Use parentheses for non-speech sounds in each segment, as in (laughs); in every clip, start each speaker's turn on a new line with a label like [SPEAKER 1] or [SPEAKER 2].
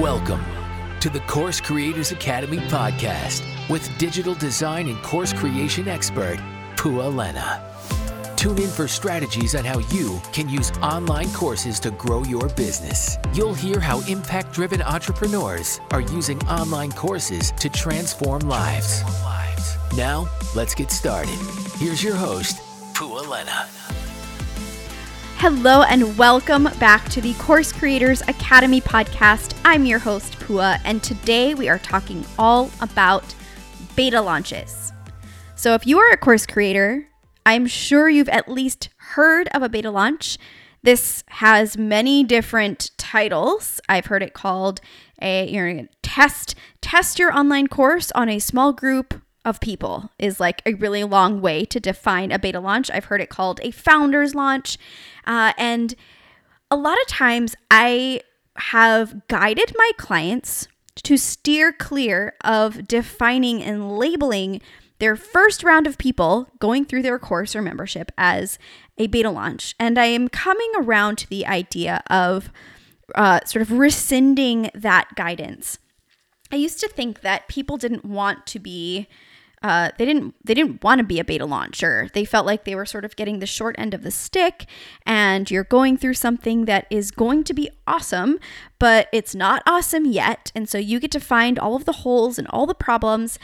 [SPEAKER 1] Welcome to the Course Creators Academy podcast with digital design and course creation expert, Pua Lena. Tune in for strategies on how you can use online courses to grow your business. You'll hear how impact driven entrepreneurs are using online courses to transform lives. Now, let's get started. Here's your host, Pua Lena.
[SPEAKER 2] Hello and welcome back to the Course Creators Academy podcast. I'm your host, Pua, and today we are talking all about beta launches. So, if you are a course creator, I'm sure you've at least heard of a beta launch. This has many different titles. I've heard it called a you're test test your online course on a small group of people is like a really long way to define a beta launch. I've heard it called a founders launch. Uh, and a lot of times I have guided my clients to steer clear of defining and labeling their first round of people going through their course or membership as a beta launch. And I am coming around to the idea of uh, sort of rescinding that guidance. I used to think that people didn't want to be uh, they didn't they didn't want to be a beta launcher. They felt like they were sort of getting the short end of the stick, and you're going through something that is going to be awesome, but it's not awesome yet. And so you get to find all of the holes and all the problems.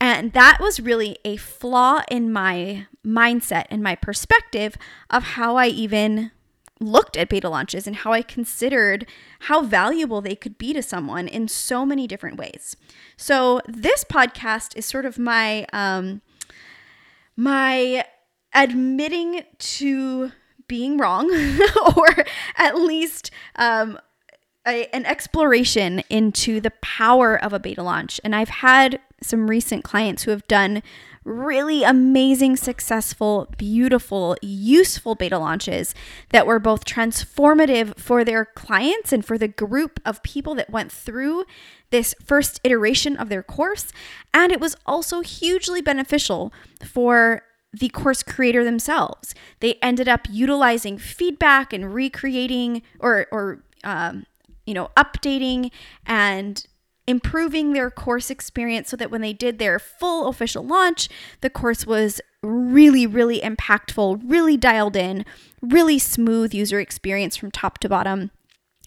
[SPEAKER 2] And that was really a flaw in my mindset and my perspective of how I even looked at beta launches and how I considered how valuable they could be to someone in so many different ways. So this podcast is sort of my um my admitting to being wrong (laughs) or at least um a, an exploration into the power of a beta launch. And I've had some recent clients who have done really amazing, successful, beautiful, useful beta launches that were both transformative for their clients and for the group of people that went through this first iteration of their course. And it was also hugely beneficial for the course creator themselves. They ended up utilizing feedback and recreating or, or, um, you know, updating and improving their course experience so that when they did their full official launch, the course was really, really impactful, really dialed in, really smooth user experience from top to bottom.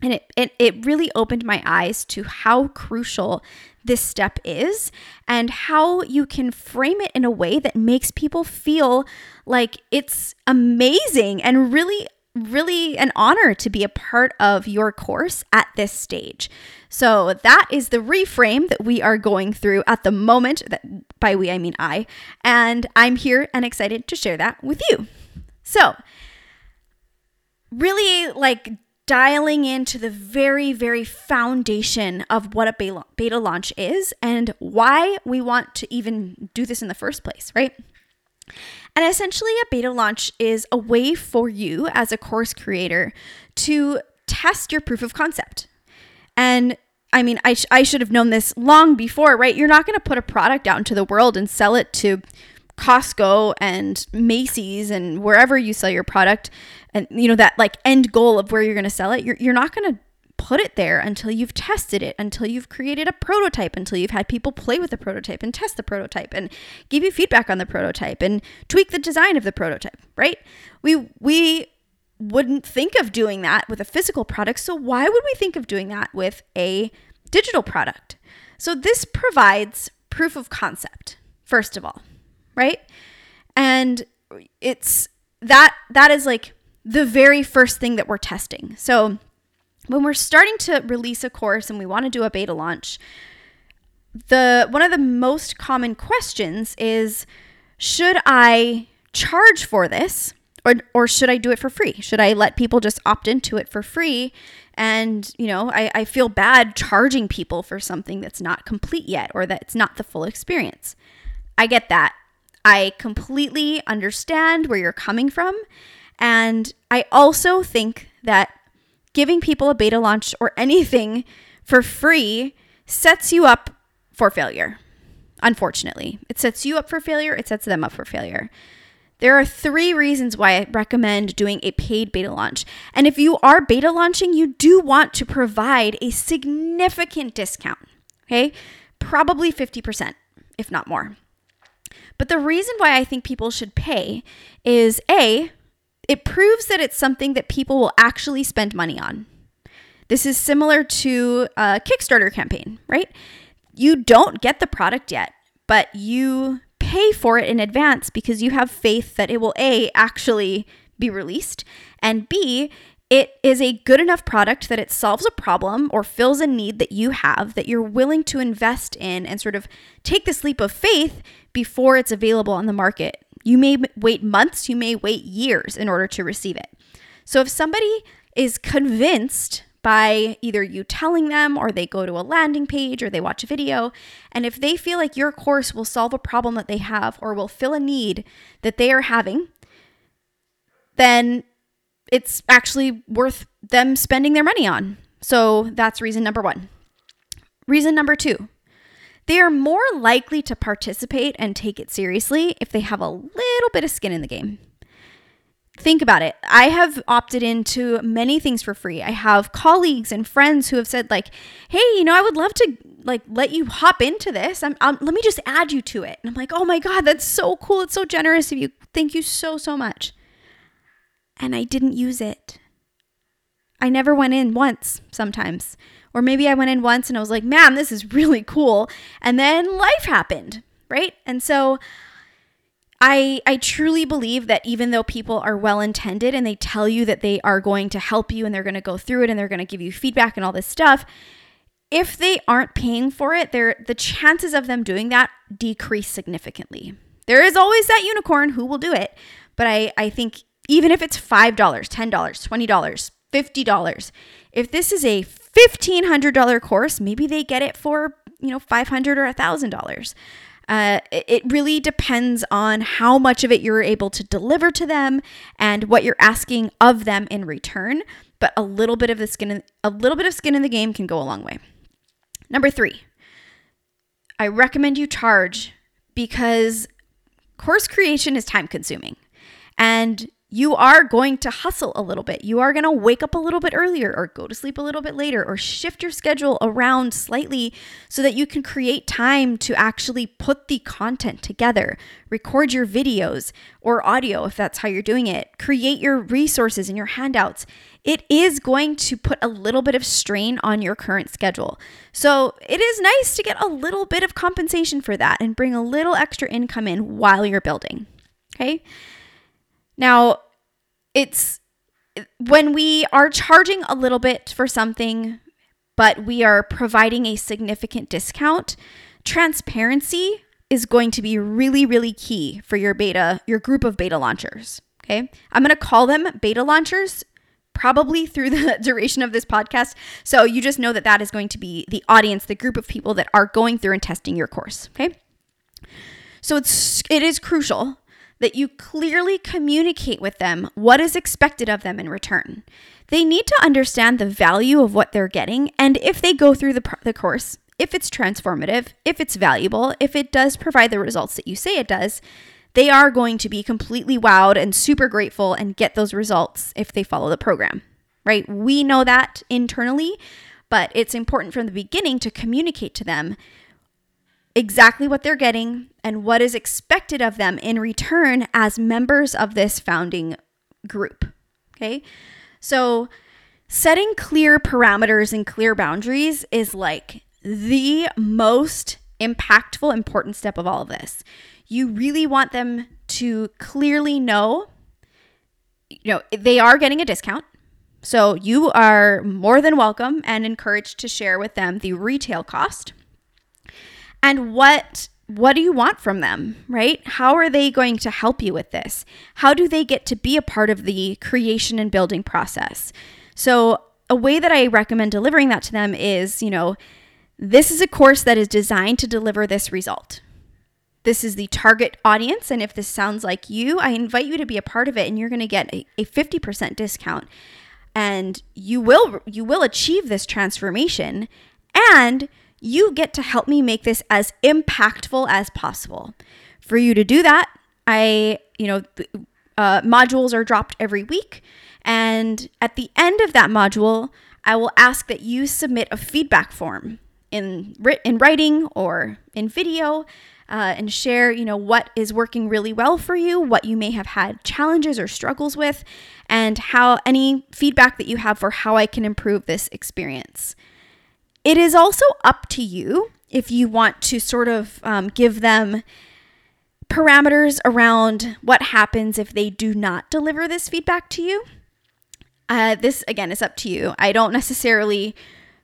[SPEAKER 2] And it, it, it really opened my eyes to how crucial this step is and how you can frame it in a way that makes people feel like it's amazing and really really an honor to be a part of your course at this stage. So that is the reframe that we are going through at the moment. That by we I mean I, and I'm here and excited to share that with you. So, really like dialing into the very, very foundation of what a beta, launch is and why we want to even do this in the first place, right? And essentially, a beta launch is a way for you as a course creator to test your proof of concept. And I mean, I, sh- I should have known this long before, right? You're not going to put a product out into the world and sell it to Costco and Macy's and wherever you sell your product. And, you know, that like end goal of where you're going to sell it. You're, you're not going to put it there until you've tested it, until you've created a prototype, until you've had people play with the prototype and test the prototype and give you feedback on the prototype and tweak the design of the prototype, right? We we wouldn't think of doing that with a physical product, so why would we think of doing that with a digital product? So this provides proof of concept, first of all, right? And it's that that is like the very first thing that we're testing. So when we're starting to release a course and we want to do a beta launch, the one of the most common questions is should I charge for this or or should I do it for free? Should I let people just opt into it for free? And, you know, I, I feel bad charging people for something that's not complete yet or that's not the full experience. I get that. I completely understand where you're coming from. And I also think that giving people a beta launch or anything for free sets you up for failure. Unfortunately, it sets you up for failure, it sets them up for failure. There are three reasons why I recommend doing a paid beta launch. And if you are beta launching, you do want to provide a significant discount, okay? Probably 50%, if not more. But the reason why I think people should pay is A, it proves that it's something that people will actually spend money on. This is similar to a Kickstarter campaign, right? You don't get the product yet, but you pay for it in advance because you have faith that it will A, actually be released, and B, it is a good enough product that it solves a problem or fills a need that you have that you're willing to invest in and sort of take this leap of faith before it's available on the market. You may wait months, you may wait years in order to receive it. So if somebody is convinced by either you telling them or they go to a landing page or they watch a video. And if they feel like your course will solve a problem that they have or will fill a need that they are having, then it's actually worth them spending their money on. So that's reason number one. Reason number two they are more likely to participate and take it seriously if they have a little bit of skin in the game think about it. I have opted into many things for free. I have colleagues and friends who have said like, "Hey, you know, I would love to like let you hop into this. I'm, I'm, let me just add you to it." And I'm like, "Oh my god, that's so cool. It's so generous of you. Thank you so so much." And I didn't use it. I never went in once sometimes. Or maybe I went in once and I was like, "Man, this is really cool." And then life happened, right? And so I I truly believe that even though people are well intended and they tell you that they are going to help you and they're going to go through it and they're going to give you feedback and all this stuff, if they aren't paying for it, the chances of them doing that decrease significantly. There is always that unicorn who will do it, but I I think even if it's $5, $10, $20, $50, if this is a $1500 course, maybe they get it for, you know, 500 or $1000. Uh, it really depends on how much of it you're able to deliver to them and what you're asking of them in return. But a little bit of the skin, in, a little bit of skin in the game can go a long way. Number three, I recommend you charge because course creation is time consuming, and you are going to hustle a little bit. You are going to wake up a little bit earlier or go to sleep a little bit later or shift your schedule around slightly so that you can create time to actually put the content together, record your videos or audio if that's how you're doing it, create your resources and your handouts. It is going to put a little bit of strain on your current schedule. So it is nice to get a little bit of compensation for that and bring a little extra income in while you're building. Okay. Now, it's when we are charging a little bit for something, but we are providing a significant discount, transparency is going to be really, really key for your beta, your group of beta launchers. Okay. I'm going to call them beta launchers probably through the (laughs) duration of this podcast. So you just know that that is going to be the audience, the group of people that are going through and testing your course. Okay. So it's it is crucial that you clearly communicate with them what is expected of them in return. They need to understand the value of what they're getting, and if they go through the, the course, if it's transformative, if it's valuable, if it does provide the results that you say it does, they are going to be completely wowed and super grateful and get those results if they follow the program, right? We know that internally, but it's important from the beginning to communicate to them exactly what they're getting and what is expected of them in return as members of this founding group. Okay. So, setting clear parameters and clear boundaries is like the most impactful, important step of all of this. You really want them to clearly know, you know, they are getting a discount. So, you are more than welcome and encouraged to share with them the retail cost and what what do you want from them, right? How are they going to help you with this? How do they get to be a part of the creation and building process? So, a way that I recommend delivering that to them is, you know, this is a course that is designed to deliver this result. This is the target audience. And if this sounds like you, I invite you to be a part of it and you're going to get a, a 50% discount. And you will you will achieve this transformation and you get to help me make this as impactful as possible. For you to do that, I you know, uh, modules are dropped every week. And at the end of that module, I will ask that you submit a feedback form in in writing or in video uh, and share you know what is working really well for you what you may have had challenges or struggles with and how any feedback that you have for how i can improve this experience it is also up to you if you want to sort of um, give them parameters around what happens if they do not deliver this feedback to you uh, this again is up to you. I don't necessarily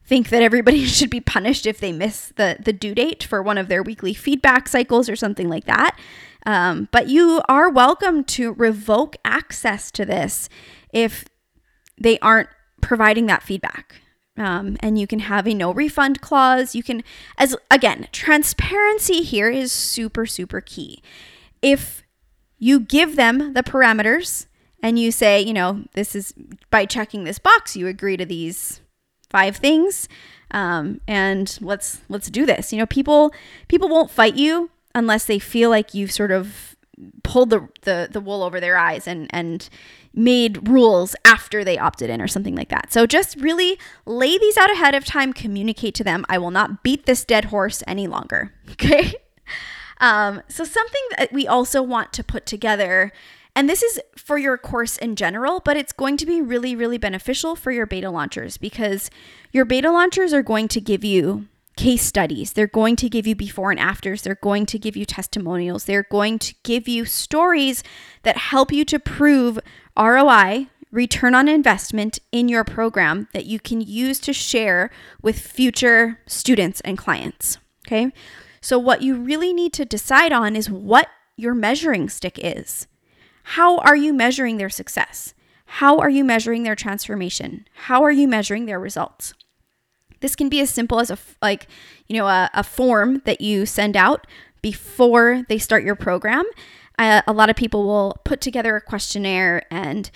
[SPEAKER 2] think that everybody (laughs) should be punished if they miss the the due date for one of their weekly feedback cycles or something like that. Um, but you are welcome to revoke access to this if they aren't providing that feedback. Um, and you can have a no refund clause. You can, as again, transparency here is super, super key. If you give them the parameters and you say, you know, this is by checking this box, you agree to these five things, um, and let's let's do this. You know, people people won't fight you unless they feel like you've sort of pulled the, the the wool over their eyes and and made rules after they opted in or something like that. So just really lay these out ahead of time, communicate to them. I will not beat this dead horse any longer. (laughs) Okay. Um, so something that we also want to put together and this is for your course in general, but it's going to be really, really beneficial for your beta launchers because your beta launchers are going to give you case studies. They're going to give you before and afters. They're going to give you testimonials. They're going to give you stories that help you to prove ROI, return on investment in your program that you can use to share with future students and clients. Okay. So, what you really need to decide on is what your measuring stick is. How are you measuring their success? How are you measuring their transformation? How are you measuring their results? This can be as simple as a like, you know, a, a form that you send out before they start your program. A lot of people will put together a questionnaire and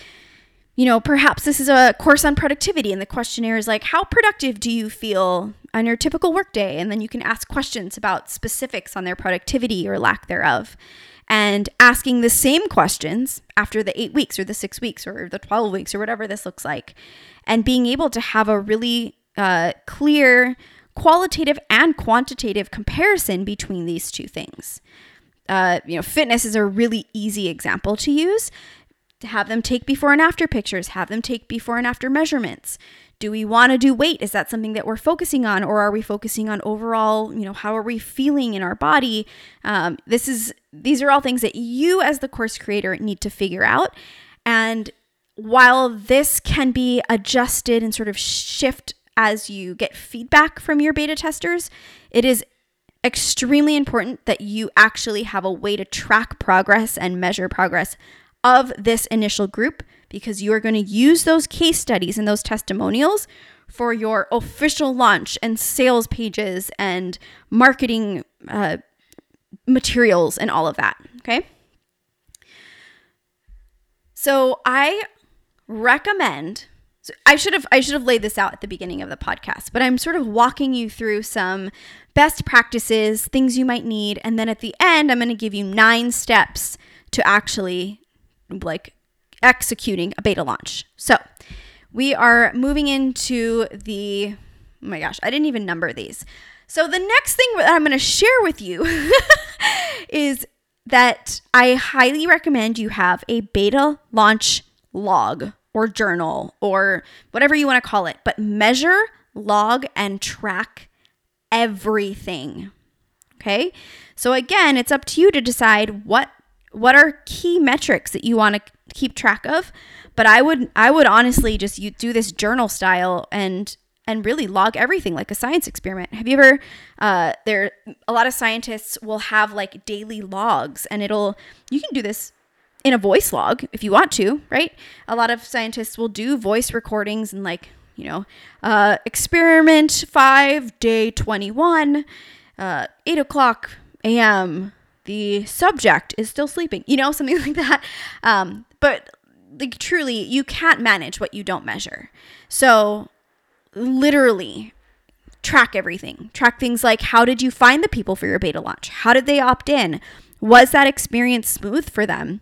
[SPEAKER 2] you know, perhaps this is a course on productivity, and the questionnaire is like, How productive do you feel on your typical workday? And then you can ask questions about specifics on their productivity or lack thereof and asking the same questions after the eight weeks or the six weeks or the 12 weeks or whatever this looks like, and being able to have a really uh, clear qualitative and quantitative comparison between these two things. Uh, you know, fitness is a really easy example to use. To have them take before and after pictures, have them take before and after measurements, do we want to do weight? Is that something that we're focusing on or are we focusing on overall you know how are we feeling in our body? Um, this is these are all things that you as the course creator need to figure out. And while this can be adjusted and sort of shift as you get feedback from your beta testers it is extremely important that you actually have a way to track progress and measure progress of this initial group because you are going to use those case studies and those testimonials for your official launch and sales pages and marketing uh, materials and all of that. Okay. So I recommend. I should have I should have laid this out at the beginning of the podcast, but I'm sort of walking you through some best practices, things you might need, and then at the end I'm going to give you nine steps to actually like executing a beta launch. So we are moving into the, oh my gosh, I didn't even number these. So the next thing that I'm going to share with you (laughs) is that I highly recommend you have a beta launch log or journal or whatever you want to call it, but measure, log, and track everything. Okay. So again, it's up to you to decide what what are key metrics that you want to keep track of. But I would I would honestly just you do this journal style and and really log everything like a science experiment. Have you ever uh, there a lot of scientists will have like daily logs and it'll you can do this in a voice log if you want to, right? A lot of scientists will do voice recordings and like, you know, uh, experiment five, day 21, uh, 8 o'clock a.m the subject is still sleeping, you know, (laughs) something like that. Um, but like truly, you can't manage what you don't measure. So, literally, track everything. Track things like how did you find the people for your beta launch? How did they opt in? Was that experience smooth for them?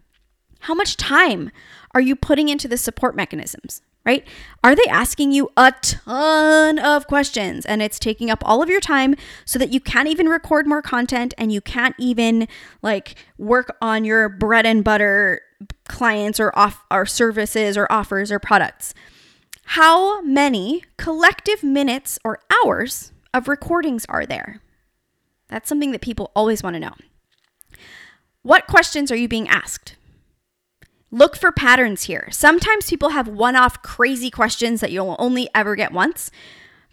[SPEAKER 2] How much time are you putting into the support mechanisms? Right? Are they asking you a ton of questions and it's taking up all of your time so that you can't even record more content and you can't even like work on your bread and butter clients or off or services or offers or products? How many collective minutes or hours of recordings are there? That's something that people always want to know. What questions are you being asked? Look for patterns here. Sometimes people have one off crazy questions that you'll only ever get once,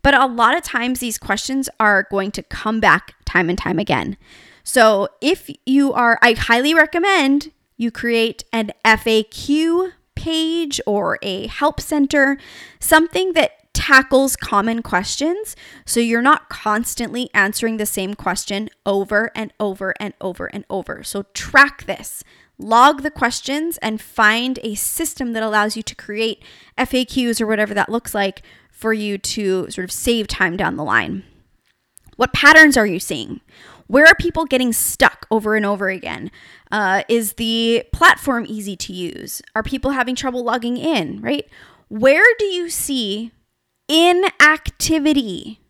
[SPEAKER 2] but a lot of times these questions are going to come back time and time again. So if you are, I highly recommend you create an FAQ page or a help center, something that tackles common questions so you're not constantly answering the same question over and over and over and over. So track this. Log the questions and find a system that allows you to create FAQs or whatever that looks like for you to sort of save time down the line. What patterns are you seeing? Where are people getting stuck over and over again? Uh, is the platform easy to use? Are people having trouble logging in, right? Where do you see inactivity?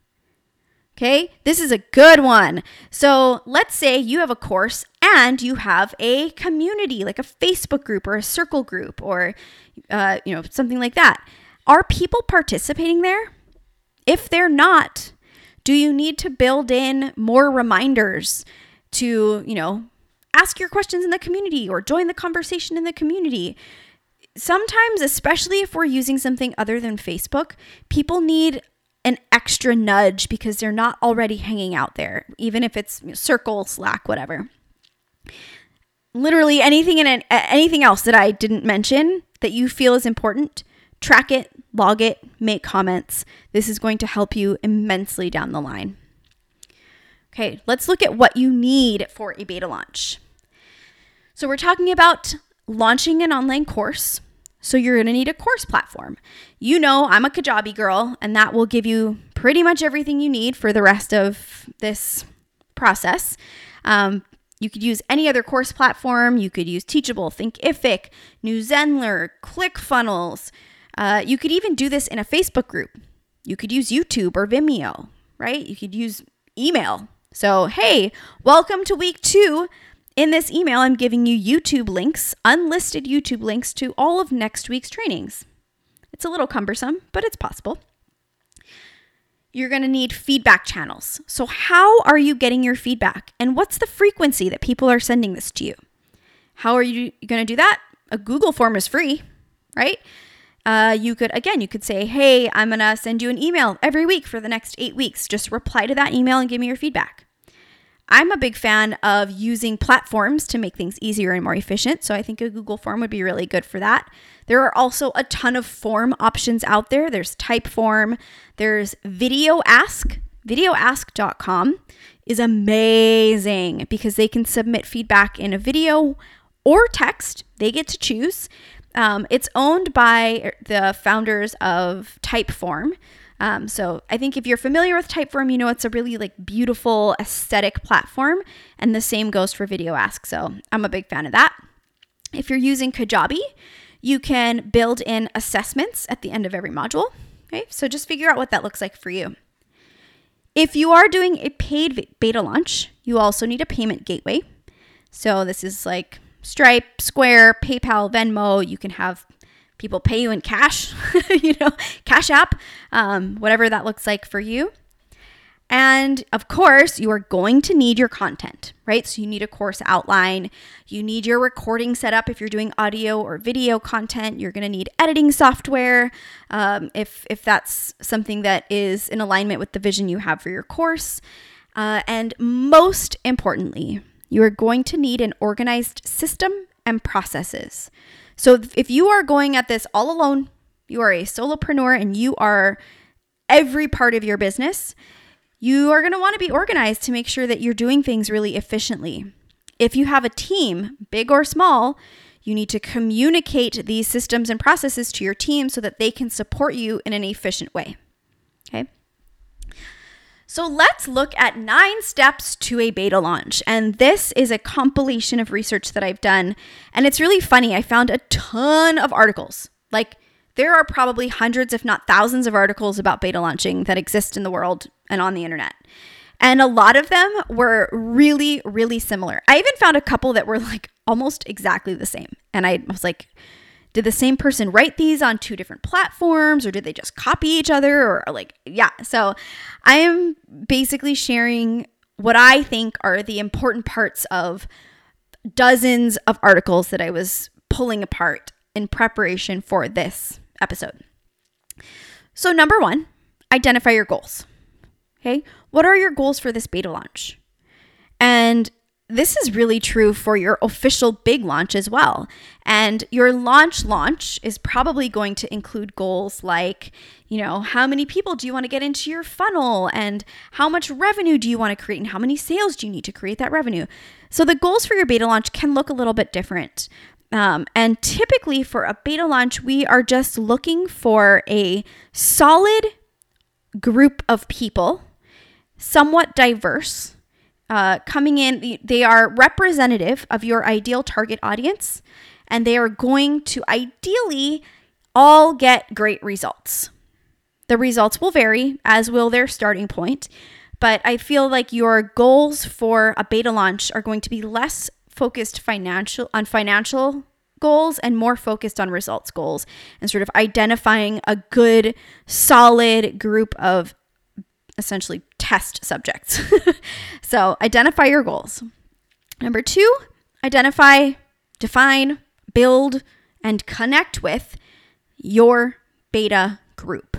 [SPEAKER 2] Okay, this is a good one. So let's say you have a course and you have a community, like a Facebook group or a circle group or, uh, you know, something like that. Are people participating there? If they're not, do you need to build in more reminders to, you know, ask your questions in the community or join the conversation in the community? Sometimes, especially if we're using something other than Facebook, people need an extra nudge because they're not already hanging out there, even if it's Circle, Slack, whatever. Literally anything in it, anything else that I didn't mention that you feel is important, track it, log it, make comments. This is going to help you immensely down the line. Okay, let's look at what you need for a beta launch. So, we're talking about launching an online course. So, you're going to need a course platform. You know, I'm a Kajabi girl, and that will give you pretty much everything you need for the rest of this process. Um, you could use any other course platform. You could use Teachable, Thinkific, New Zenler, ClickFunnels, uh, you could even do this in a Facebook group. You could use YouTube or Vimeo, right? You could use email. So, hey, welcome to week two. In this email, I'm giving you YouTube links, unlisted YouTube links to all of next week's trainings. It's a little cumbersome, but it's possible. You're going to need feedback channels. So, how are you getting your feedback? And what's the frequency that people are sending this to you? How are you going to do that? A Google form is free, right? Uh, you could, again, you could say, hey, I'm going to send you an email every week for the next eight weeks. Just reply to that email and give me your feedback. I'm a big fan of using platforms to make things easier and more efficient. So I think a Google form would be really good for that. There are also a ton of form options out there. There's Typeform, there's Video Ask. VideoAsk.com is amazing because they can submit feedback in a video or text. They get to choose. Um, it's owned by the founders of Typeform. Um, so I think if you're familiar with Typeform, you know it's a really like beautiful aesthetic platform, and the same goes for Video Ask. So I'm a big fan of that. If you're using Kajabi, you can build in assessments at the end of every module. Okay, so just figure out what that looks like for you. If you are doing a paid beta launch, you also need a payment gateway. So this is like Stripe, Square, PayPal, Venmo. You can have people pay you in cash, (laughs) you know, Cash App, um, whatever that looks like for you. And of course, you are going to need your content, right? So you need a course outline. You need your recording set up if you're doing audio or video content. You're going to need editing software um, if, if that's something that is in alignment with the vision you have for your course. Uh, and most importantly, you are going to need an organized system and processes. So if you are going at this all alone, you are a solopreneur and you are every part of your business, you are going to want to be organized to make sure that you're doing things really efficiently. If you have a team, big or small, you need to communicate these systems and processes to your team so that they can support you in an efficient way. So let's look at nine steps to a beta launch. And this is a compilation of research that I've done. And it's really funny. I found a ton of articles. Like, there are probably hundreds, if not thousands, of articles about beta launching that exist in the world and on the internet. And a lot of them were really, really similar. I even found a couple that were like almost exactly the same. And I was like, did the same person write these on two different platforms or did they just copy each other or, like yeah. So i am basically sharing what i think are the important parts of dozens of articles that i was pulling apart in preparation for this episode. So number one identify your goals. Okay? What are your goals for this beta launch? And this is really true for your official big launch as well. And your launch launch is probably going to include goals like, you know, how many people do you want to get into your funnel and how much revenue do you want to create and how many sales do you need to create that revenue. So the goals for your beta launch can look a little bit different. Um, and typically for a beta launch, we are just looking for a solid group of people, somewhat diverse uh, coming in, they are representative of your ideal target audience, and they are going to ideally all get great results. The results will vary, as will their starting point, but I feel like your goals for a beta launch are going to be less focused financial on financial goals and more focused on results goals and sort of identifying a good solid group of essentially test subjects. (laughs) so identify your goals. Number two, identify, define, build, and connect with your beta group.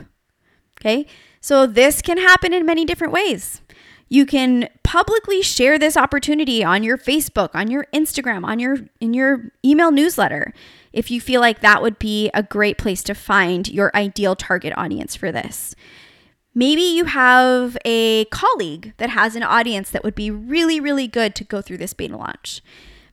[SPEAKER 2] Okay, so this can happen in many different ways. You can publicly share this opportunity on your Facebook, on your Instagram, on your in your email newsletter if you feel like that would be a great place to find your ideal target audience for this. Maybe you have a colleague that has an audience that would be really, really good to go through this beta launch.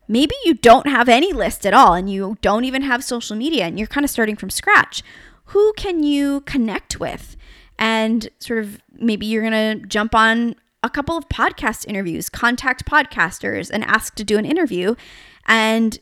[SPEAKER 2] Maybe you don't have any list at all and you don't even have social media and you're kind of starting from scratch. Who can you connect with? And sort of maybe you're going to jump on a couple of podcast interviews, contact podcasters and ask to do an interview and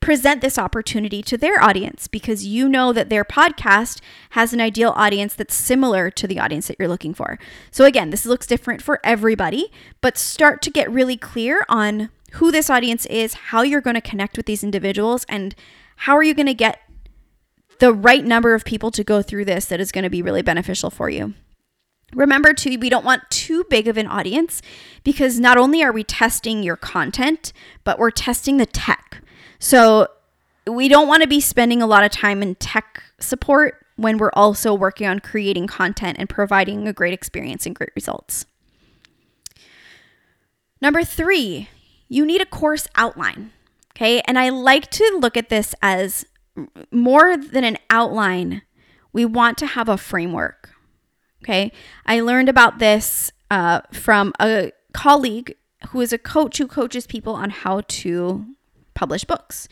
[SPEAKER 2] present this opportunity to their audience because you know that their podcast has an ideal audience that's similar to the audience that you're looking for. So, again, this looks different for everybody, but start to get really clear on who this audience is, how you're going to connect with these individuals, and how are you going to get the right number of people to go through this that is going to be really beneficial for you. Remember, too, we don't want too big of an audience because not only are we testing your content, but we're testing the tech. So we don't want to be spending a lot of time in tech support when we're also working on creating content and providing a great experience and great results. Number three, you need a course outline. Okay. And I like to look at this as more than an outline, we want to have a framework. Okay. I learned about this uh, from a colleague who is a coach who coaches people on how to publish books.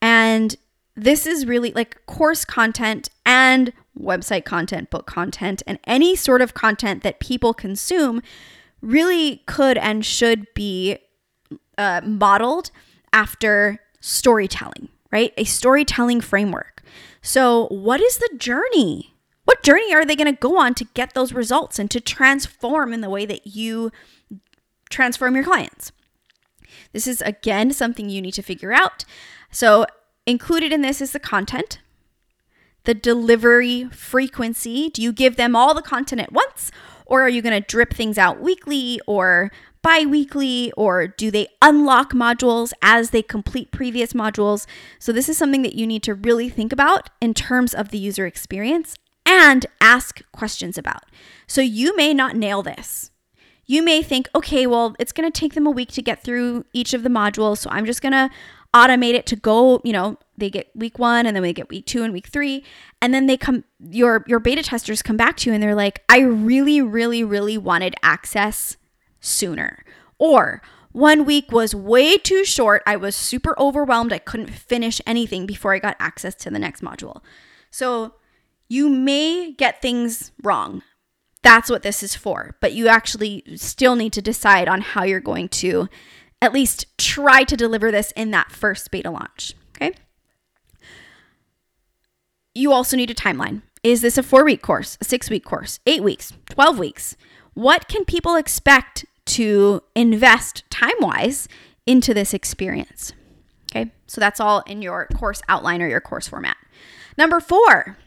[SPEAKER 2] And this is really like course content and website content, book content, and any sort of content that people consume really could and should be uh, modeled after storytelling, right? A storytelling framework. So, what is the journey? What journey are they going to go on to get those results and to transform in the way that you transform your clients? This is again something you need to figure out. So, included in this is the content, the delivery frequency. Do you give them all the content at once, or are you going to drip things out weekly or bi weekly, or do they unlock modules as they complete previous modules? So, this is something that you need to really think about in terms of the user experience and ask questions about. So, you may not nail this you may think, okay, well, it's going to take them a week to get through each of the modules. So I'm just going to automate it to go, you know, they get week one and then we get week two and week three. And then they come, your, your beta testers come back to you and they're like, I really, really, really wanted access sooner. Or one week was way too short. I was super overwhelmed. I couldn't finish anything before I got access to the next module. So you may get things wrong That's what this is for. But you actually still need to decide on how you're going to at least try to deliver this in that first beta launch. Okay. You also need a timeline. Is this a four week course, a six week course, eight weeks, 12 weeks? What can people expect to invest time wise into this experience? Okay, so that's all in your course outline or your course format. Number four,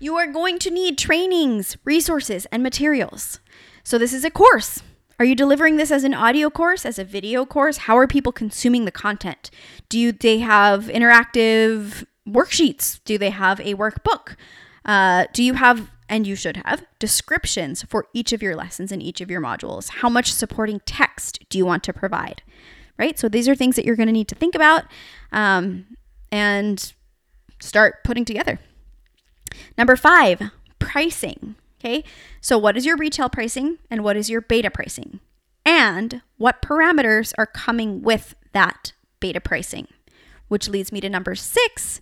[SPEAKER 2] you are going to need trainings, resources, and materials. So, this is a course. Are you delivering this as an audio course, as a video course? How are people consuming the content? Do you, they have interactive worksheets? Do they have a workbook? Uh, do you have, and you should have, descriptions for each of your lessons and each of your modules? How much supporting text do you want to provide? Right? So these are things that you're going to need to think about um, and start putting together. Number five, pricing. Okay. So, what is your retail pricing and what is your beta pricing? And what parameters are coming with that beta pricing? Which leads me to number six.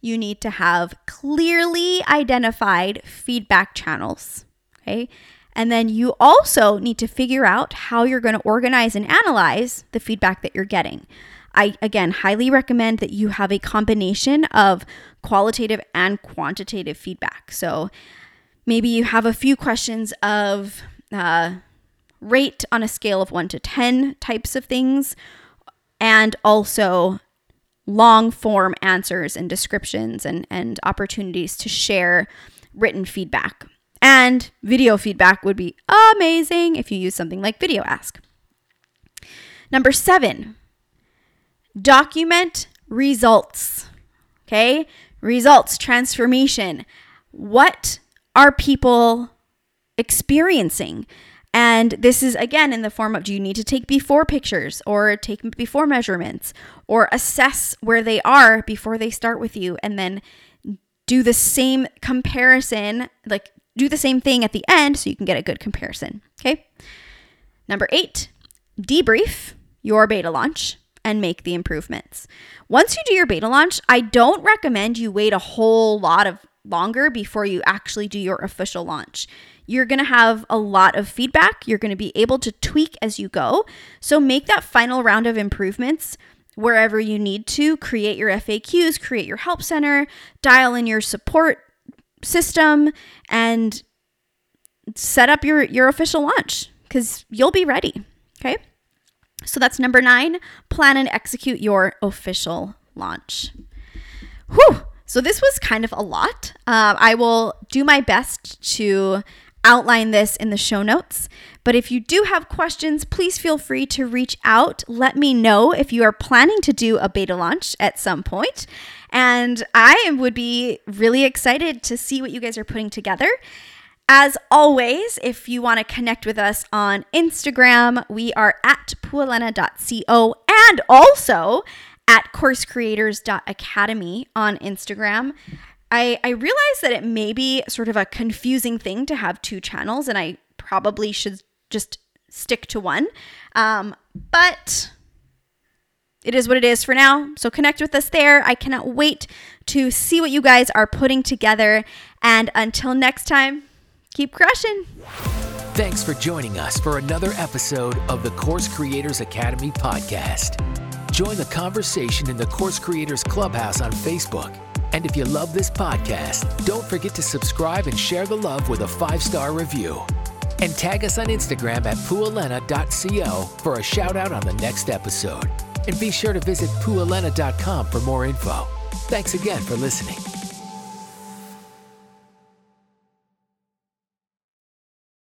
[SPEAKER 2] You need to have clearly identified feedback channels. Okay. And then you also need to figure out how you're going to organize and analyze the feedback that you're getting. I, again, highly recommend that you have a combination of qualitative and quantitative feedback. So maybe you have a few questions of uh, rate on a scale of one to 10 types of things, and also long form answers and descriptions and, and opportunities to share written feedback. And video feedback would be amazing if you use something like Video Ask. Number seven, document results. Okay, results, transformation. What are people experiencing? And this is again in the form of do you need to take before pictures or take before measurements or assess where they are before they start with you and then do the same comparison, like do the same thing at the end so you can get a good comparison. Okay. Number eight, debrief your beta launch and make the improvements. Once you do your beta launch, I don't recommend you wait a whole lot of longer before you actually do your official launch. You're going to have a lot of feedback. You're going to be able to tweak as you go. So make that final round of improvements wherever you need to. Create your FAQs, create your help center, dial in your support system, and set up your, your official launch because you'll be ready. Okay. So that's number nine plan and execute your official launch. Whew. So this was kind of a lot. Uh, I will do my best to outline this in the show notes. But if you do have questions, please feel free to reach out. Let me know if you are planning to do a beta launch at some point. And I would be really excited to see what you guys are putting together. As always, if you want to connect with us on Instagram, we are at pualena.co and also at coursecreators.academy on Instagram. I, I realize that it may be sort of a confusing thing to have two channels, and I probably should just stick to one. Um, but it is what it is for now. So connect with us there. I cannot wait to see what you guys are putting together. And until next time, Keep crushing.
[SPEAKER 1] Thanks for joining us for another episode of the Course Creators Academy podcast. Join the conversation in the Course Creators Clubhouse on Facebook. And if you love this podcast, don't forget to subscribe and share the love with a five star review. And tag us on Instagram at pualena.co for a shout out on the next episode. And be sure to visit pualena.com for more info. Thanks again for listening.